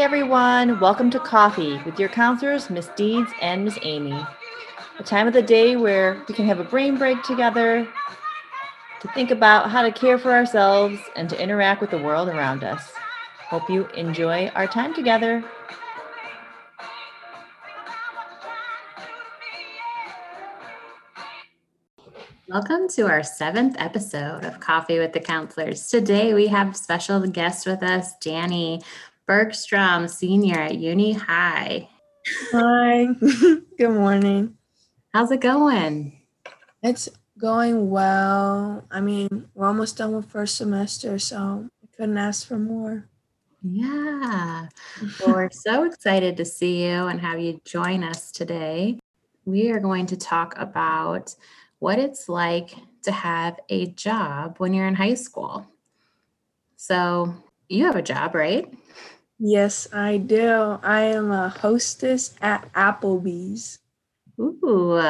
Everyone, welcome to Coffee with your counselors, Miss Deeds and Miss Amy. A time of the day where we can have a brain break together to think about how to care for ourselves and to interact with the world around us. Hope you enjoy our time together. Welcome to our seventh episode of Coffee with the Counselors. Today we have special guest with us, Dani Burgstrom, senior at Uni High. Hi, good morning. How's it going? It's going well. I mean, we're almost done with first semester, so I couldn't ask for more. Yeah. Well, we're so excited to see you and have you join us today. We are going to talk about what it's like to have a job when you're in high school. So, you have a job, right? Yes, I do. I am a hostess at Applebee's. Ooh.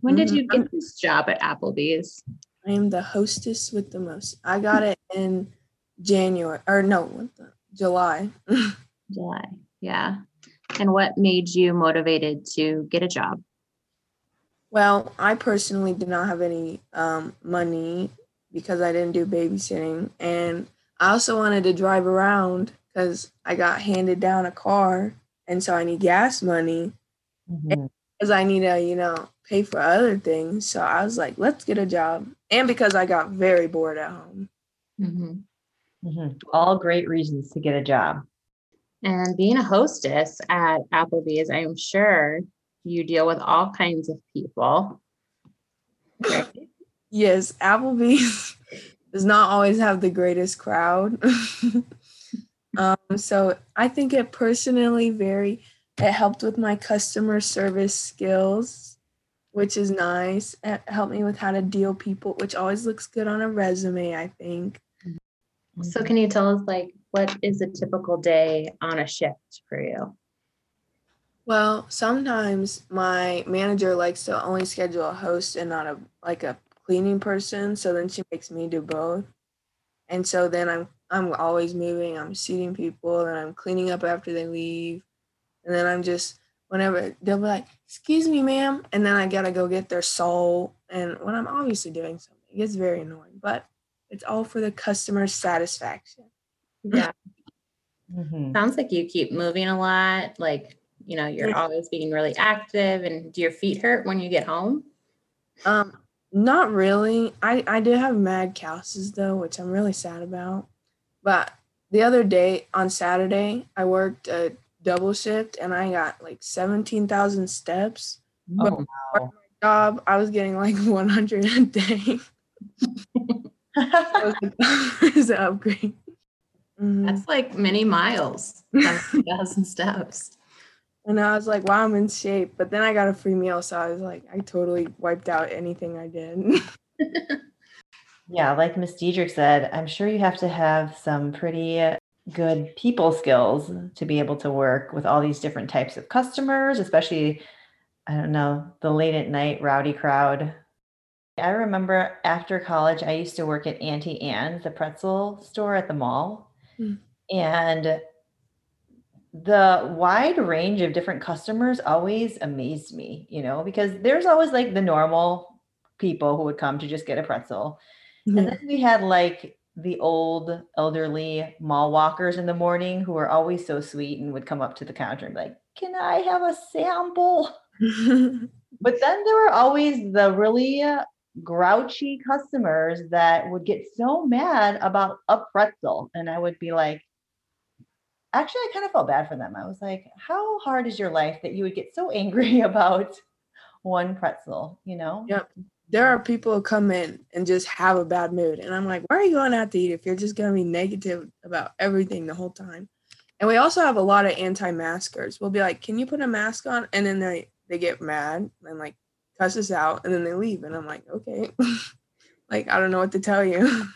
When did you get this job at Applebee's? I am the hostess with the most. I got it in January, or no, July. July. Yeah. And what made you motivated to get a job? Well, I personally did not have any um, money because I didn't do babysitting. And I also wanted to drive around because I got handed down a car. And so I need gas money Mhm. because I need to, you know, pay for other things. So I was like, let's get a job. And because I got very bored at home. Mhm. Mhm. All great reasons to get a job. And being a hostess at Applebee's, I'm sure you deal with all kinds of people. right? Yes, Applebee's does not always have the greatest crowd. um, so I think it personally very it helped with my customer service skills, which is nice. It helped me with how to deal people, which always looks good on a resume, I think. So, can you tell us, like, what is a typical day on a shift for you? Well, sometimes my manager likes to only schedule a host and not a like a cleaning person, so then she makes me do both. And so then I'm I'm always moving, I'm seating people, and I'm cleaning up after they leave. And then I'm just whenever they'll be like, "Excuse me, ma'am," and then I gotta go get their soul. And when I'm obviously doing something, it gets very annoying, but it's all for the customer satisfaction. Yeah. Mhm. Sounds like you keep moving a lot. Like, you know, you're Yeah. always being really active. And do your feet hurt when you get home? Um, not really. I I do have mad calluses though, which I'm really sad about. But the other day on Saturday, I worked a double shift and I got like seventeen thousand steps. Oh, wow. Job, I was getting like one hundred a day. It was, an upgrade. Mhm. That's like many miles, 7,000 steps. And I was like, wow, I'm in shape. But then I got a free meal, so I was like, I totally wiped out anything I did. Yeah, like Miss Diedrich said, I'm sure you have to have some pretty good people skills to be able to work with all these different types of customers, especially, I don't know, the late at night rowdy crowd. I remember after college, I used to work at Auntie Anne's, the pretzel store at the mall. Mm. And the wide range of different customers always amazed me, you know, because there's always like the normal people who would come to just get a pretzel. And then we had like the old elderly mall walkers in the morning who were always so sweet and would come up to the counter and be like, Can I have a sample? But then there were always the really uh, grouchy customers that would get so mad about a pretzel. And I would be like, Actually, I kind of felt bad for them. I was like, How hard is your life that you would get so angry about one pretzel? You know? Yep. There are people who come in and just have a bad mood. And I'm like, why are you going out to eat if you're just going to be negative about everything the whole time? And we also have a lot of anti-maskers. We'll be like, can you put a mask on? And then they, they get mad and like cuss us out and then they leave. And I'm like, okay. like, I don't know what to tell you.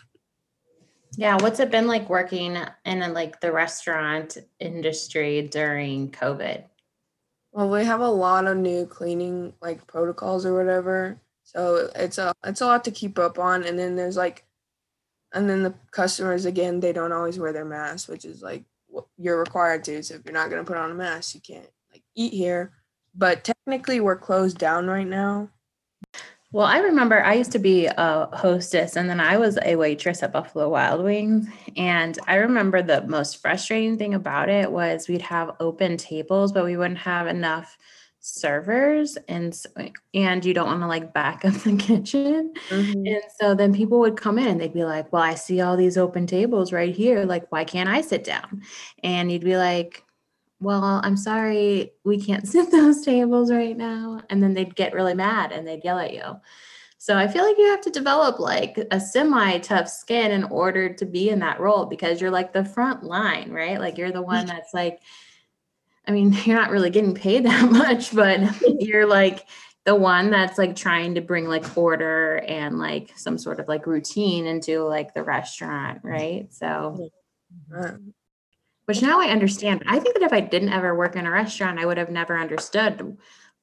Yeah. What's it been like working in a, like the restaurant industry during COVID? Well, we have a lot of new cleaning like protocols or whatever. So it's a it's a lot to keep up on. And then there's like and then the customers again, they don't always wear their masks, which is like what you're required to. So if you're not going to put on a mask, you can't like eat here. But technically, we're closed down right now. Well, I remember I used to be a hostess and then I was a waitress at Buffalo Wild Wings. And I remember the most frustrating thing about it was we'd have open tables, but we wouldn't have enough servers and and you don't want to like back up the kitchen. Mm-hmm. and so then people would come in and they'd be like well i see all these open tables right here like why can't i sit down? And you'd be like well i'm sorry we can't sit those tables right now. And then they'd get really mad and they'd yell at you. So i feel like you have to develop like a semi tough skin in order to be in that role because you're like the front line right? Like you're the one that's like I mean, you're not really getting paid that much, but you're like the one that's like trying to bring like order and like some sort of like routine into like the restaurant, right? So, which now I understand. I think that if I didn't ever work in a restaurant, I would have never understood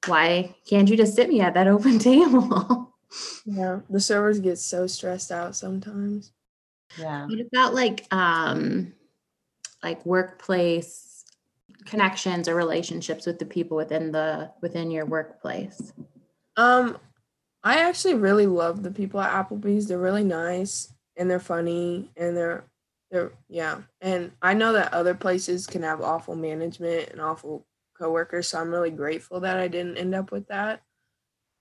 why can't you just sit me at that open table? yeah, the servers get so stressed out sometimes. Yeah. What about like um like workplace connections or relationships with the people within the within your workplace? Um, I actually really love the people at Applebee's. They're really nice and they're funny and they're they're yeah. And I know that other places can have awful management and awful coworkers, so I'm really grateful that I didn't end up with that.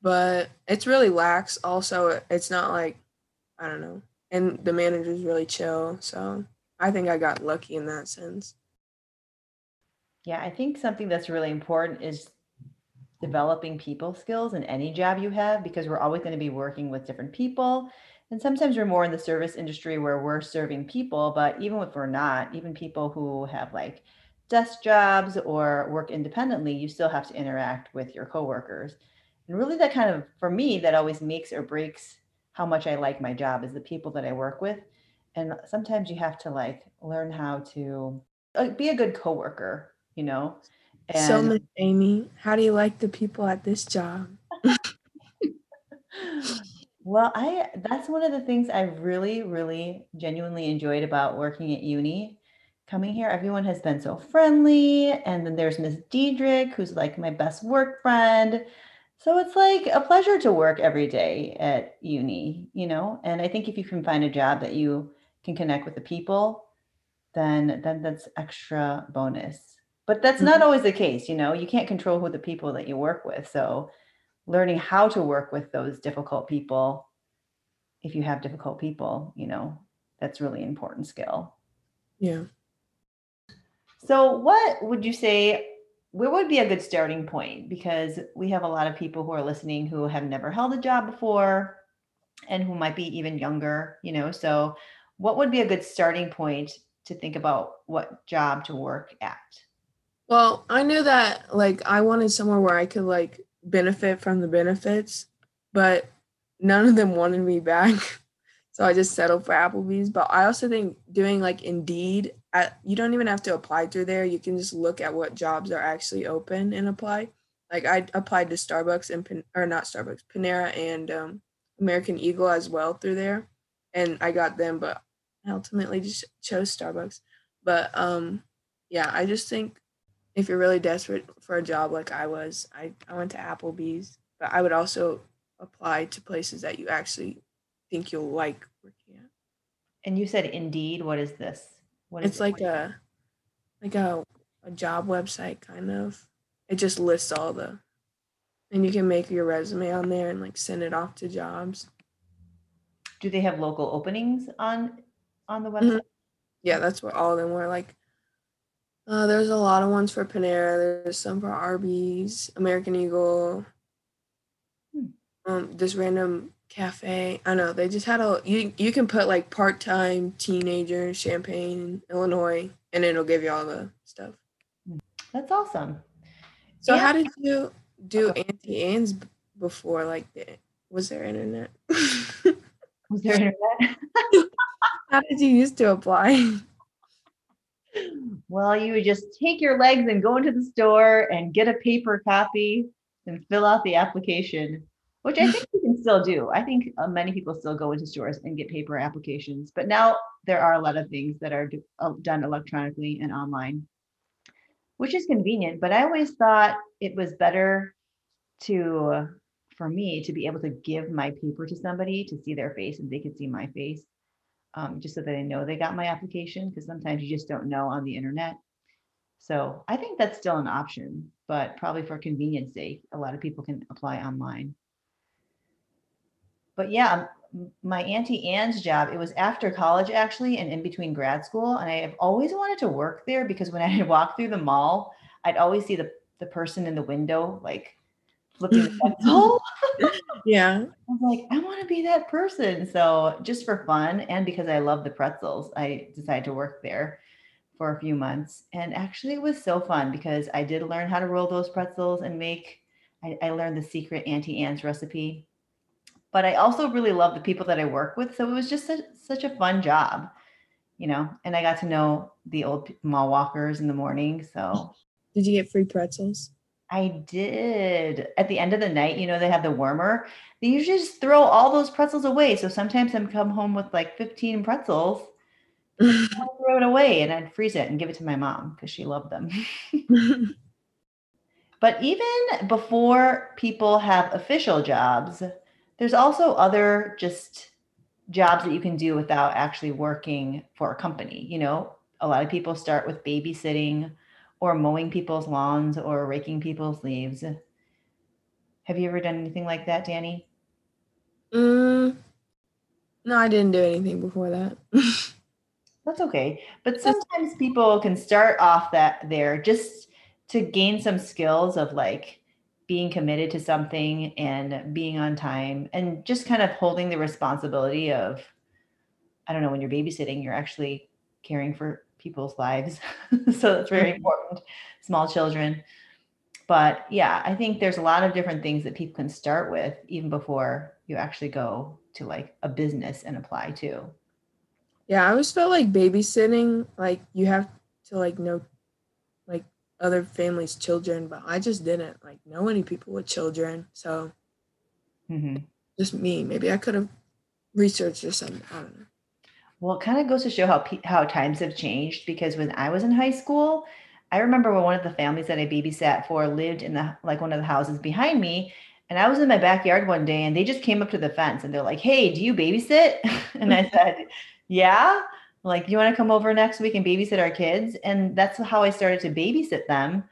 But it's really lax. Also, it's not like I don't know. And the manager's really chill, so I think I got lucky in that sense. Yeah, I think something that's really important is developing people skills in any job you have because we're always going to be working with different people. And sometimes we're more in the service industry where we're serving people, but even if we're not, even people who have like desk jobs or work independently, you still have to interact with your coworkers. And really, that kind of, for me, that always makes or breaks how much I like my job is the people that I work with. And sometimes you have to like learn how to be a good coworker you know. And so, Miss Amy, how do you like the people at this job? well, I that's one of the things I really, really genuinely enjoyed about working at uni. Coming here, everyone has been so friendly. And then there's Miss Diedrich, who's like my best work friend. So it's like a pleasure to work every day at uni, you know? And I think if you can find a job that you can connect with the people, then then that's extra bonus. But that's mm-hmm. not always the case, you know. You can't control who the people that you work with. So learning how to work with those difficult people if you have difficult people, you know, that's really important skill. Yeah. So what would you say where would be a good starting point because we have a lot of people who are listening who have never held a job before and who might be even younger, you know. So what would be a good starting point to think about what job to work at? Well, I knew that like I wanted somewhere where I could like benefit from the benefits, but none of them wanted me back. So I just settled for Applebee's. But I also think doing like Indeed, at, you don't even have to apply through there. You can just look at what jobs are actually open and apply. Like I applied to Starbucks and or not Starbucks, Panera and um, American Eagle as well through there, and I got them, but I ultimately just chose Starbucks. But um, yeah, I just think if you're really desperate for a job like I was, I, I went to Applebee's, but I would also apply to places that you actually think you'll like working at. And you said Indeed. What is this? What is it's it? like a like a a job website kind of. It just lists all the and you can make your resume on there and like send it off to jobs. Do they have local openings on on the mm-hmm. website? Mm-hmm. Yeah, that's what all of them were like uh, there's a lot of ones for Panera. There's some for Arby's, American Eagle. Hmm. Um, this random cafe. I know they just had a you. You can put like part time teenager Champaign, Illinois, and it'll give you all the stuff. Hmm. That's awesome. So yeah. how did you do Auntie Anne's before? Like, was there internet? was there internet? how did you used to apply? Well, you would just take your legs and go into the store and get a paper copy and fill out the application, which I think you can still do. I think uh, many people still go into stores and get paper applications, but now there are a lot of things that are do- uh, done electronically and online, which is convenient. But I always thought it was better to, for me, to be able to give my paper to somebody to see their face and they could see my face, um, just so that they know they got my application. Because sometimes you just don't know on the internet. So I think that's still an option, but probably for convenience sake, a lot of people can apply online but yeah, my auntie Anne's job, it was after college actually, and in between grad school. And I have always wanted to work there because when I walk through the mall, I'd always see the, the person in the window like flipping the pencil. Yeah. I was like, I want to be that person. So just for fun and because I love the pretzels, I decided to work there for a few months. And actually it was so fun because I did learn how to roll those pretzels and make I, I learned the secret Auntie Anne's recipe but I also really love the people that I work with. So it was just such, such a fun job, you know, and I got to know the old mall walkers in the morning. So Did you get free pretzels? I did at the end of the night, you know, they have the warmer. They usually just throw all those pretzels away. So sometimes I'm come home with like 15 pretzels. I'd throw it away and I'd freeze it and give it to my mom because she loved them. but even before people have official jobs, there's also other just jobs that you can do without actually working for a company. You know, a lot of people start with babysitting or mowing people's lawns or raking people's leaves. Have you ever done anything like that, Dani? mm, no, I didn't do anything before that. That's okay. But sometimes people can start off that there just to gain some skills of like being committed to something and being on time and just kind of holding the responsibility of I don't know when you're babysitting you're actually caring for people's lives. so that's very important. Small children. But yeah, I think there's a lot of different things that people can start with even before you actually go to like a business and apply to. yeah, I always felt like babysitting, like you have to like know like other families' children, but I just didn't like know any people with children. So Mhm. just me. Maybe I could have researched or something. I don't know. Well, it kind of goes to show how how times have changed because when I was in high school, I remember when one of the families that I babysat for lived in the like one of the houses behind me, and I was in my backyard one day and they just came up to the fence and they're like, "Hey, do you babysit?" and I said, "Yeah." Like, "You want to come over next week and babysit our kids?" And that's how I started to babysit them.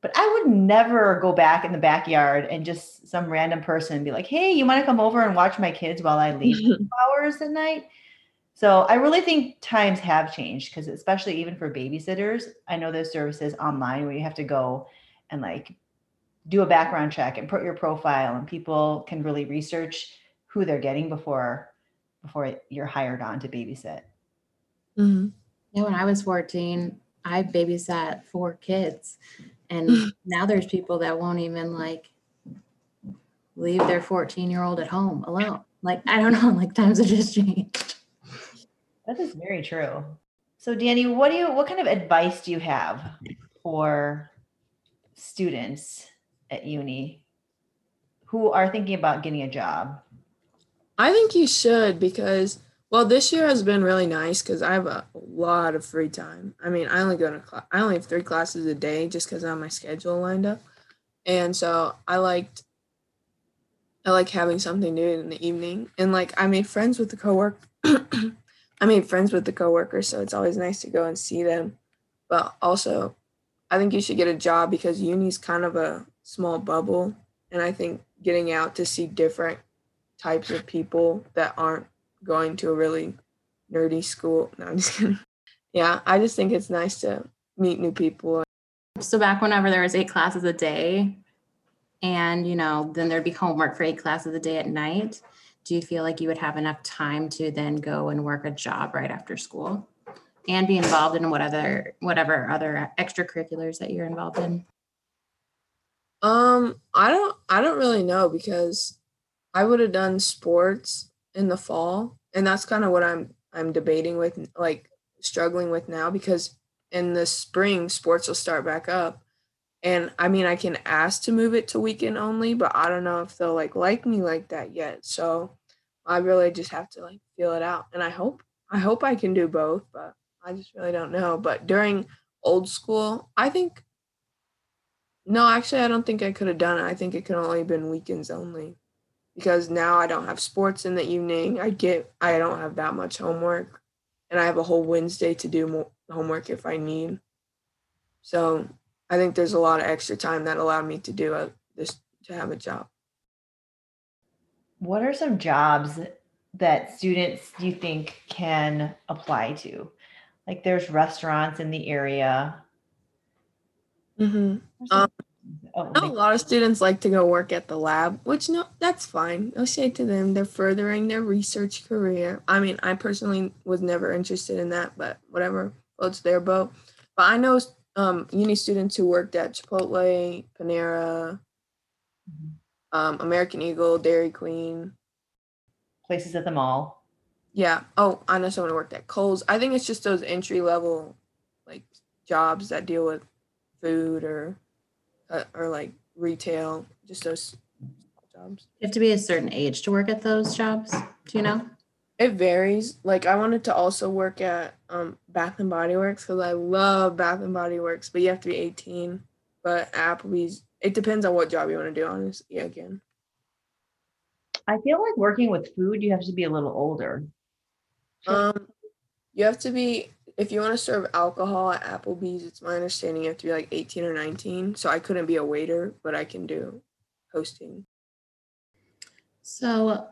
But I would never go back in the backyard and just some random person be like, "Hey, you want to come over and watch my kids while I leave hours at night?" So I really think times have changed because especially even for babysitters, I know there's services online where you have to go and like do a background check and put your profile and people can really research who they're getting before before you're hired on to babysit. Mm-hmm. Yeah, when I was 14, I babysat four kids. And now there's people that won't even like leave their 14 year old at home alone. Like, I don't know, like times have just changed. That is very true. So Dani, what do you what kind of advice do you have for students at uni who are thinking about getting a job? I think you should because well, this year has been really nice because I have a lot of free time. I mean, I only go to class. I only have three classes a day just because I have my schedule lined up, and so I liked. I like having something do in the evening, and like I made friends with the coworker. I made friends with the coworkers, so it's always nice to go and see them. But also, I think you should get a job because uni's kind of a small bubble, and I think getting out to see different types of people that aren't going to a really nerdy school. No, I'm just kidding. Yeah, I just think it's nice to meet new people. So back whenever there was eight classes a day, and you know, then there'd be homework for eight classes a day at night. Do you feel like you would have enough time to then go and work a job right after school and be involved in what other whatever other extracurriculars that you're involved in? Um, I don't I don't really know because I would have done sports in the fall, and that's kind of what I'm I'm debating with like struggling with now because in the spring sports will start back up And I mean, I can ask to move it to weekend only, but I don't know if they'll like like me like that yet. So I really just have to like feel it out. And I hope I hope I can do both, but I just really don't know. But during old school, I think no, actually I don't think I could have done it. I think it could only been weekends only. Because now I don't have sports in the evening. I get I don't have that much homework and I have a whole Wednesday to do homework if I need. So I think there's a lot of extra time that allowed me to do a, this to have a job. What are some jobs that students do you think can apply to? Like there's restaurants in the area. Mm-hmm. Um, oh, a lot of students like to go work at the lab, which no, that's fine. I'll say to them they're furthering their research career. I mean, I personally was never interested in that, but whatever floats their boat. But I know um, uni students who worked at Chipotle, Panera, mm-hmm. um, American Eagle, Dairy Queen, places at the mall. Yeah. Oh, I know someone who worked at Kohl's. I think it's just those entry level like jobs that deal with food or uh, or like retail, just those jobs. You have to be a certain age to work at those jobs. Do you know? It varies. Like I wanted to also work at um, Bath and Body Works because I love Bath and Body Works, but you have to be 18. But Applebee's, it depends on what job you want to do. Honestly, again. I feel like working with food, you have to be a little older. Um, you have to be if you want to serve alcohol at Applebee's. It's my understanding you have to be like 18 or 19. So I couldn't be a waiter, but I can do hosting. So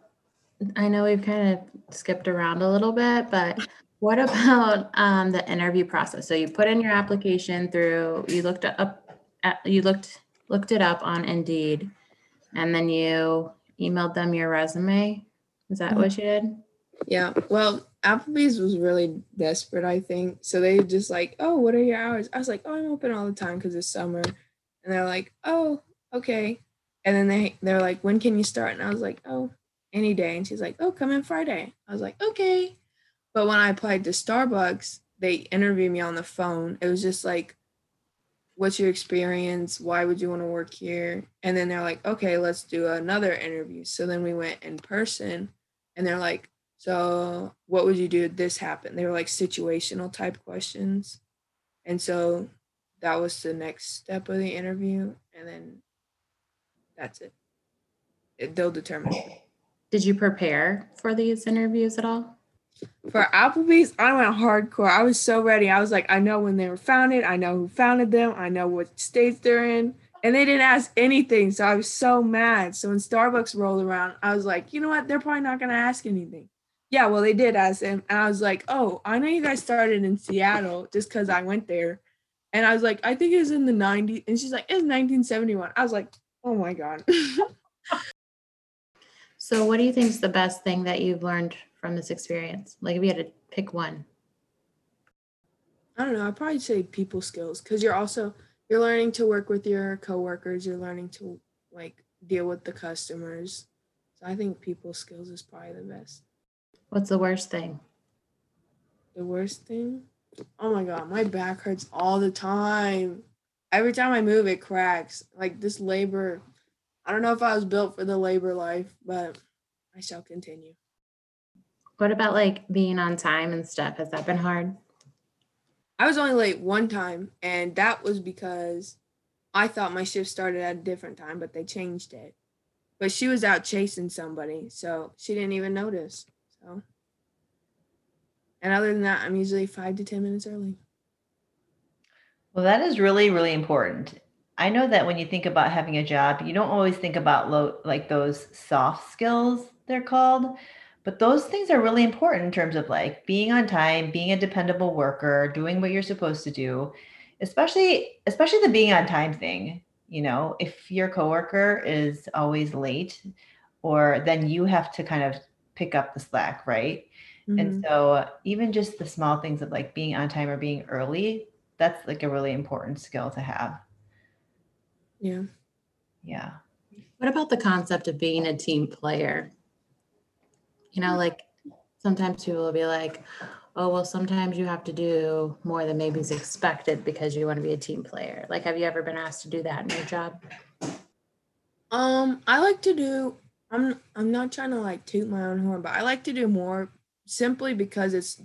I know we've kind of skipped around a little bit, but what about um, the interview process? So you put in your application through, you looked up, at, you looked looked it up on Indeed, and then you emailed them your resume. Is that mm-hmm. what you did? Yeah. Well, Applebee's was really desperate, I think. So they just like, oh, what are your hours? I was like, oh, I'm open all the time because it's summer. And they're like, oh, okay. And then they they're like, when can you start? And I was like, oh, any day. And she's like, oh, come in Friday. I was like, okay. But when I applied to Starbucks, they interviewed me on the phone. It was just like, what's your experience? Why would you want to work here? And then they're like, okay, let's do another interview. So then we went in person and they're like, so what would you do if this happened? They were like situational type questions. And so that was the next step of the interview. And then that's it. it they'll determine. Did you prepare for these interviews at all? For Applebee's, I went hardcore. I was so ready. I was like, I know when they were founded. I know who founded them. I know what states they're in. And they didn't ask anything. So I was so mad. So when Starbucks rolled around, I was like, you know what? They're probably not going to ask anything. Yeah, well, they did ask him. And I was like, oh, I know you guys started in Seattle just because I went there. And I was like, I think it was in the 90s. And she's like, it's 1971. I was like, oh my God. So, what do you think is the best thing that you've learned from this experience? Like, if you had to pick one. I don't know. I'd probably say people skills because you're also you're learning to work with your coworkers. You're learning to like deal with the customers. So I think people skills is probably the best. What's the worst thing? The worst thing? Oh my god, my back hurts all the time. Every time I move, it cracks. Like this labor I don't know if I was built for the labor life, but I shall continue. What about like being on time and stuff? Has that been hard? I was only late one time, and that was because I thought my shift started at a different time, but they changed it. But she was out chasing somebody, so she didn't even notice. So, and other than that, I'm usually five to 10 minutes early. Well, that is really, really important. I know that when you think about having a job, you don't always think about low, like those soft skills, they're called. But those things are really important in terms of like being on time, being a dependable worker, doing what you're supposed to do, especially especially the being on time thing. You know, if your coworker is always late, or then you have to kind of pick up the slack, right? Mm-hmm. And so even just the small things of like being on time or being early, that's like a really important skill to have. Yeah. Yeah. What about the concept of being a team player? You know, like sometimes people will be like, oh, well, sometimes you have to do more than maybe is expected because you want to be a team player? Like, have you ever been asked to do that in your job? Um, I like to do. I'm I'm not trying to like toot my own horn, but I like to do more simply because it's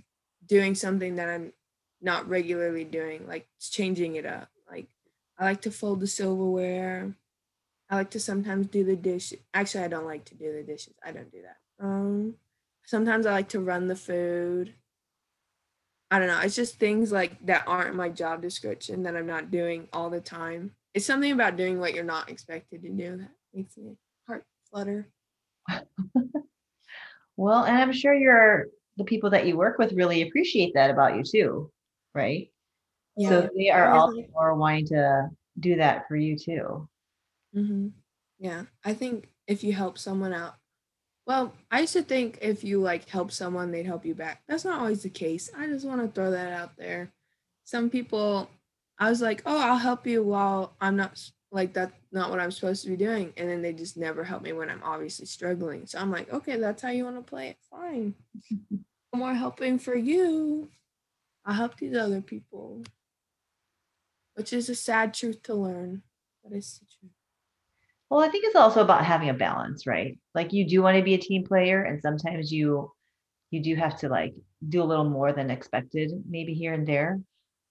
doing something that I'm not regularly doing, like it's changing it up. I like to fold the silverware. I like to sometimes do the dish. Actually, I don't like to do the dishes. I don't do that. Um, sometimes I like to run the food. I don't know. It's just things like that aren't my job description that I'm not doing all the time. It's something about doing what you're not expected to do that makes me heart flutter. Well, and I'm sure your the people that you work with really appreciate that about you too, right? So they are all really- more wanting to do that for you too. hmm Yeah, I think if you help someone out, well, I used to think if you like help someone, they'd help you back. That's not always the case. I just want to throw that out there. Some people, I was like, oh, I'll help you while I'm not like that's not what I'm supposed to be doing, and then they just never help me when I'm obviously struggling. So I'm like, okay, that's how you want to play it. Fine. More helping for you. I'll help these other people, which is a sad truth to learn, but it's the truth. Well, I think it's also about having a balance, right? Like you do want to be a team player and sometimes you you do have to like do a little more than expected maybe here and there.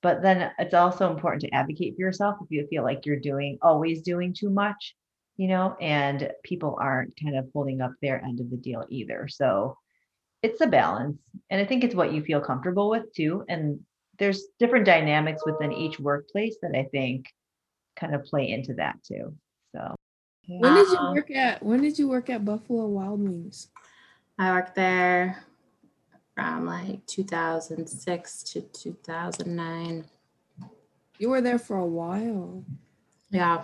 But then it's also important to advocate for yourself if you feel like you're doing always doing too much, you know, and people aren't kind of holding up their end of the deal either. So it's a balance. And I think it's what you feel comfortable with too. And there's different dynamics within each workplace that I think kind of play into that too. So When did you work at when did you work at Buffalo Wild Wings? I worked there from like 2006 to 2009. You were there for a while. Yeah.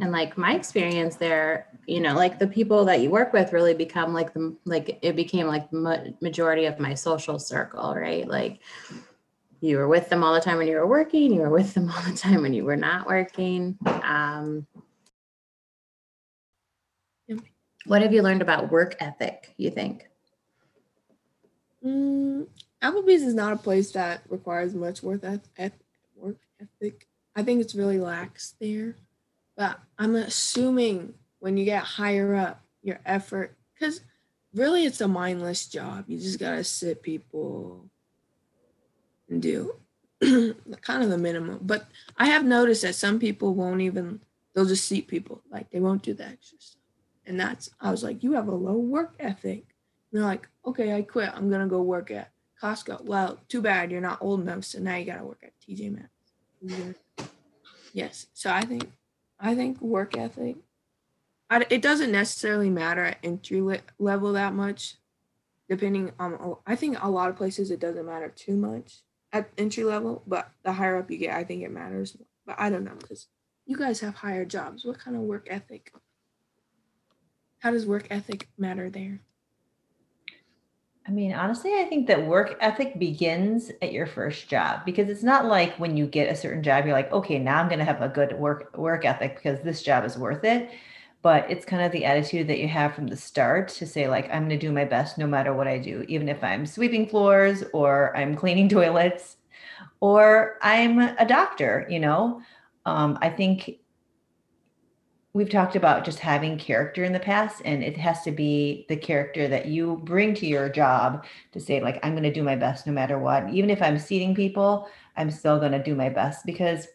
And like my experience there, you know, like the people that you work with really become like the like it became like the majority of my social circle, right? Like you were with them all the time when you were working, you were with them all the time when you were not working. Um, what have you learned about work ethic, you think? Mm, Applebee's is not a place that requires much work eth- eth- work ethic. I think it's really lax there. But I'm assuming when you get higher up, your effort, because really it's a mindless job. You just gotta sit people and do kind of the minimum. But I have noticed that some people won't even, they'll just seat people. Like they won't do the extra stuff. And that's, I was like, you have a low work ethic. And they're like, okay, I quit. I'm gonna go work at Costco. Well, too bad you're not old enough, so now you gotta work at TJ Maxx. Yes. So I think, I think work ethic. I, it doesn't necessarily matter at entry le- level that much, depending on. Oh, I think a lot of places it doesn't matter too much at entry level, but the higher up you get, I think it matters. But I don't know because you guys have higher jobs. What kind of work ethic? How does work ethic matter there? I mean, honestly, I think that work ethic begins at your first job because it's not like when you get a certain job, you're like, okay, now I'm going to have a good work work ethic because this job is worth it. But it's kind of the attitude that you have from the start to say, like, I'm going to do my best no matter what I do, even if I'm sweeping floors or I'm cleaning toilets or I'm a doctor, you know. Um, I think we've talked about just having character in the past and it has to be the character that you bring to your job to say like i'm going to do my best no matter what. Even if i'm seating people i'm still going to do my best because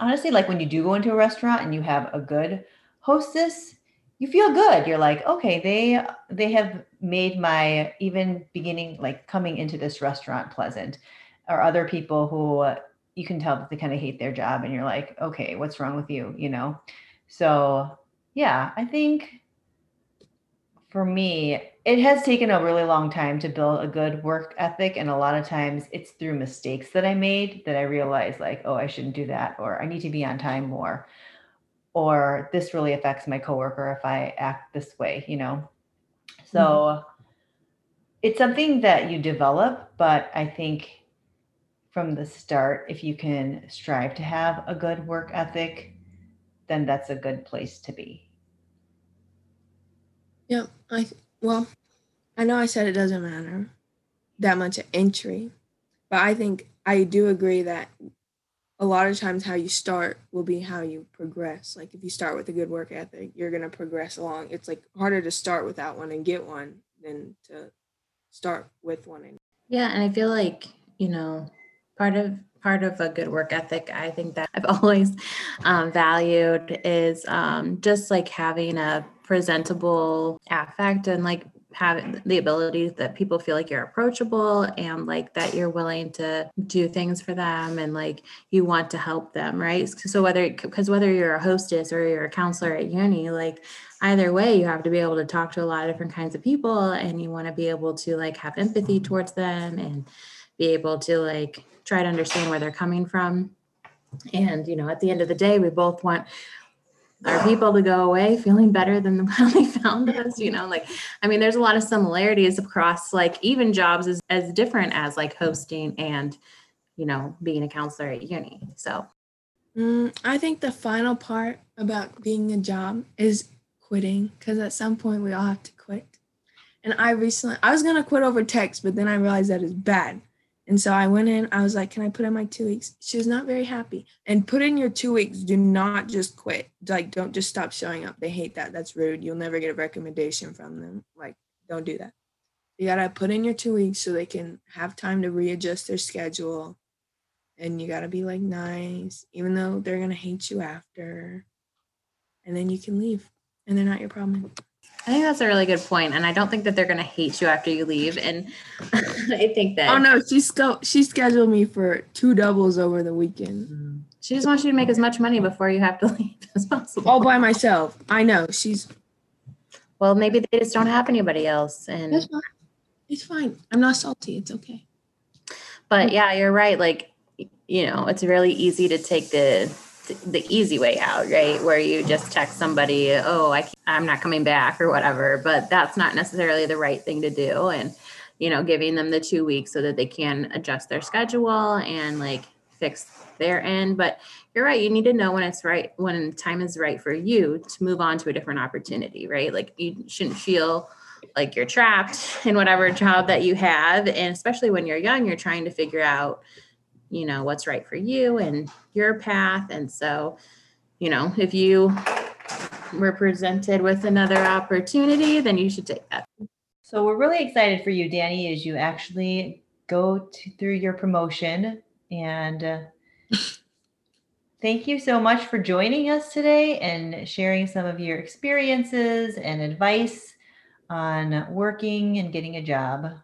honestly like when you do go into a restaurant and you have a good hostess you feel good. You're like okay they they have made my even beginning like coming into this restaurant pleasant. Or other people who you can tell that they kind of hate their job and you're like okay what's wrong with you? You know so, yeah, I think for me, it has taken a really long time to build a good work ethic. And a lot of times it's through mistakes that I made that I realized, like, oh, I shouldn't do that, or I need to be on time more, or this really affects my coworker if I act this way, you know? Mm-hmm. So it's something that you develop, but I think from the start, if you can strive to have a good work ethic, then that's a good place to be. Yeah, I well, I know I said it doesn't matter, that much entry. But I think I do agree that a lot of times how you start will be how you progress. Like if you start with a good work ethic, you're gonna progress along. It's like harder to start without one and get one than to start with one. And Yeah, and I feel like, you know, part of part of a good work ethic, I think that I've always um, valued is um, just like having a presentable affect and like having the ability that people feel like you're approachable and like that you're willing to do things for them and like you want to help them, right? So whether because whether you're a hostess or you're a counselor at uni, like either way you have to be able to talk to a lot of different kinds of people and you want to be able to like have empathy towards them and be able to like try to understand where they're coming from and you know at the end of the day we both want our people to go away feeling better than how they found us you know like i mean there's a lot of similarities across like even jobs as, as different as like hosting and you know being a counselor at uni so Mm, I think the final part about being a job is quitting because at some point we all have to quit. And I recently, I was going to quit over text, but then I realized that is bad. And so I went in, I was like, Can I put in my two weeks? She was not very happy. And put in your two weeks. Do not just quit. Like, don't just stop showing up. They hate that. That's rude. You'll never get a recommendation from them. Like, don't do that. You got to put in your two weeks so they can have time to readjust their schedule. And you got to be like nice, even though they're to hate you after. And then you can leave and they're not your problem. i think that's a really good point and i don't think that they're going to hate you after you leave and i think that Oh no, she sco- she scheduled me for two doubles over the weekend. She just wants you to make as much money before you have to leave as possible All by myself. I know. She's well maybe they just don't have anybody else and That's fine. It's fine. I'm not salty. It's okay. but yeah you're right like you know it's really easy to take the the easy way out right where you just text somebody oh I, i'm not coming back or whatever but that's not necessarily the right thing to do and you know giving them the two weeks so that they can adjust their schedule and like fix their end. But you're right you need to know when it's right when time is right for you to move on to a different opportunity right? Like you shouldn't feel like you're trapped in whatever job that you have and especially when you're young you're trying to figure out you know what's right for you and your path. And so you know if you were presented with another opportunity then you should take that So we're really excited for you, Dani, as you actually go to, through your promotion. And uh, thank you so much for joining us today and sharing some of your experiences and advice on working and getting a job.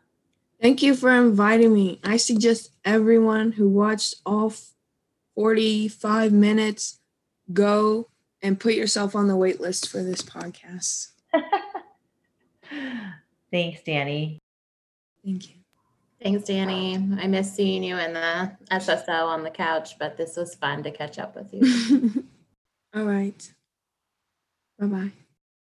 Thank you for inviting me. I suggest everyone who watched all 45 minutes go and put yourself on the wait list for this podcast. Thanks, Dani. Thank you. thanks dani i miss seeing you in the sso on the couch but this was fun to catch up with you All right. Bye bye.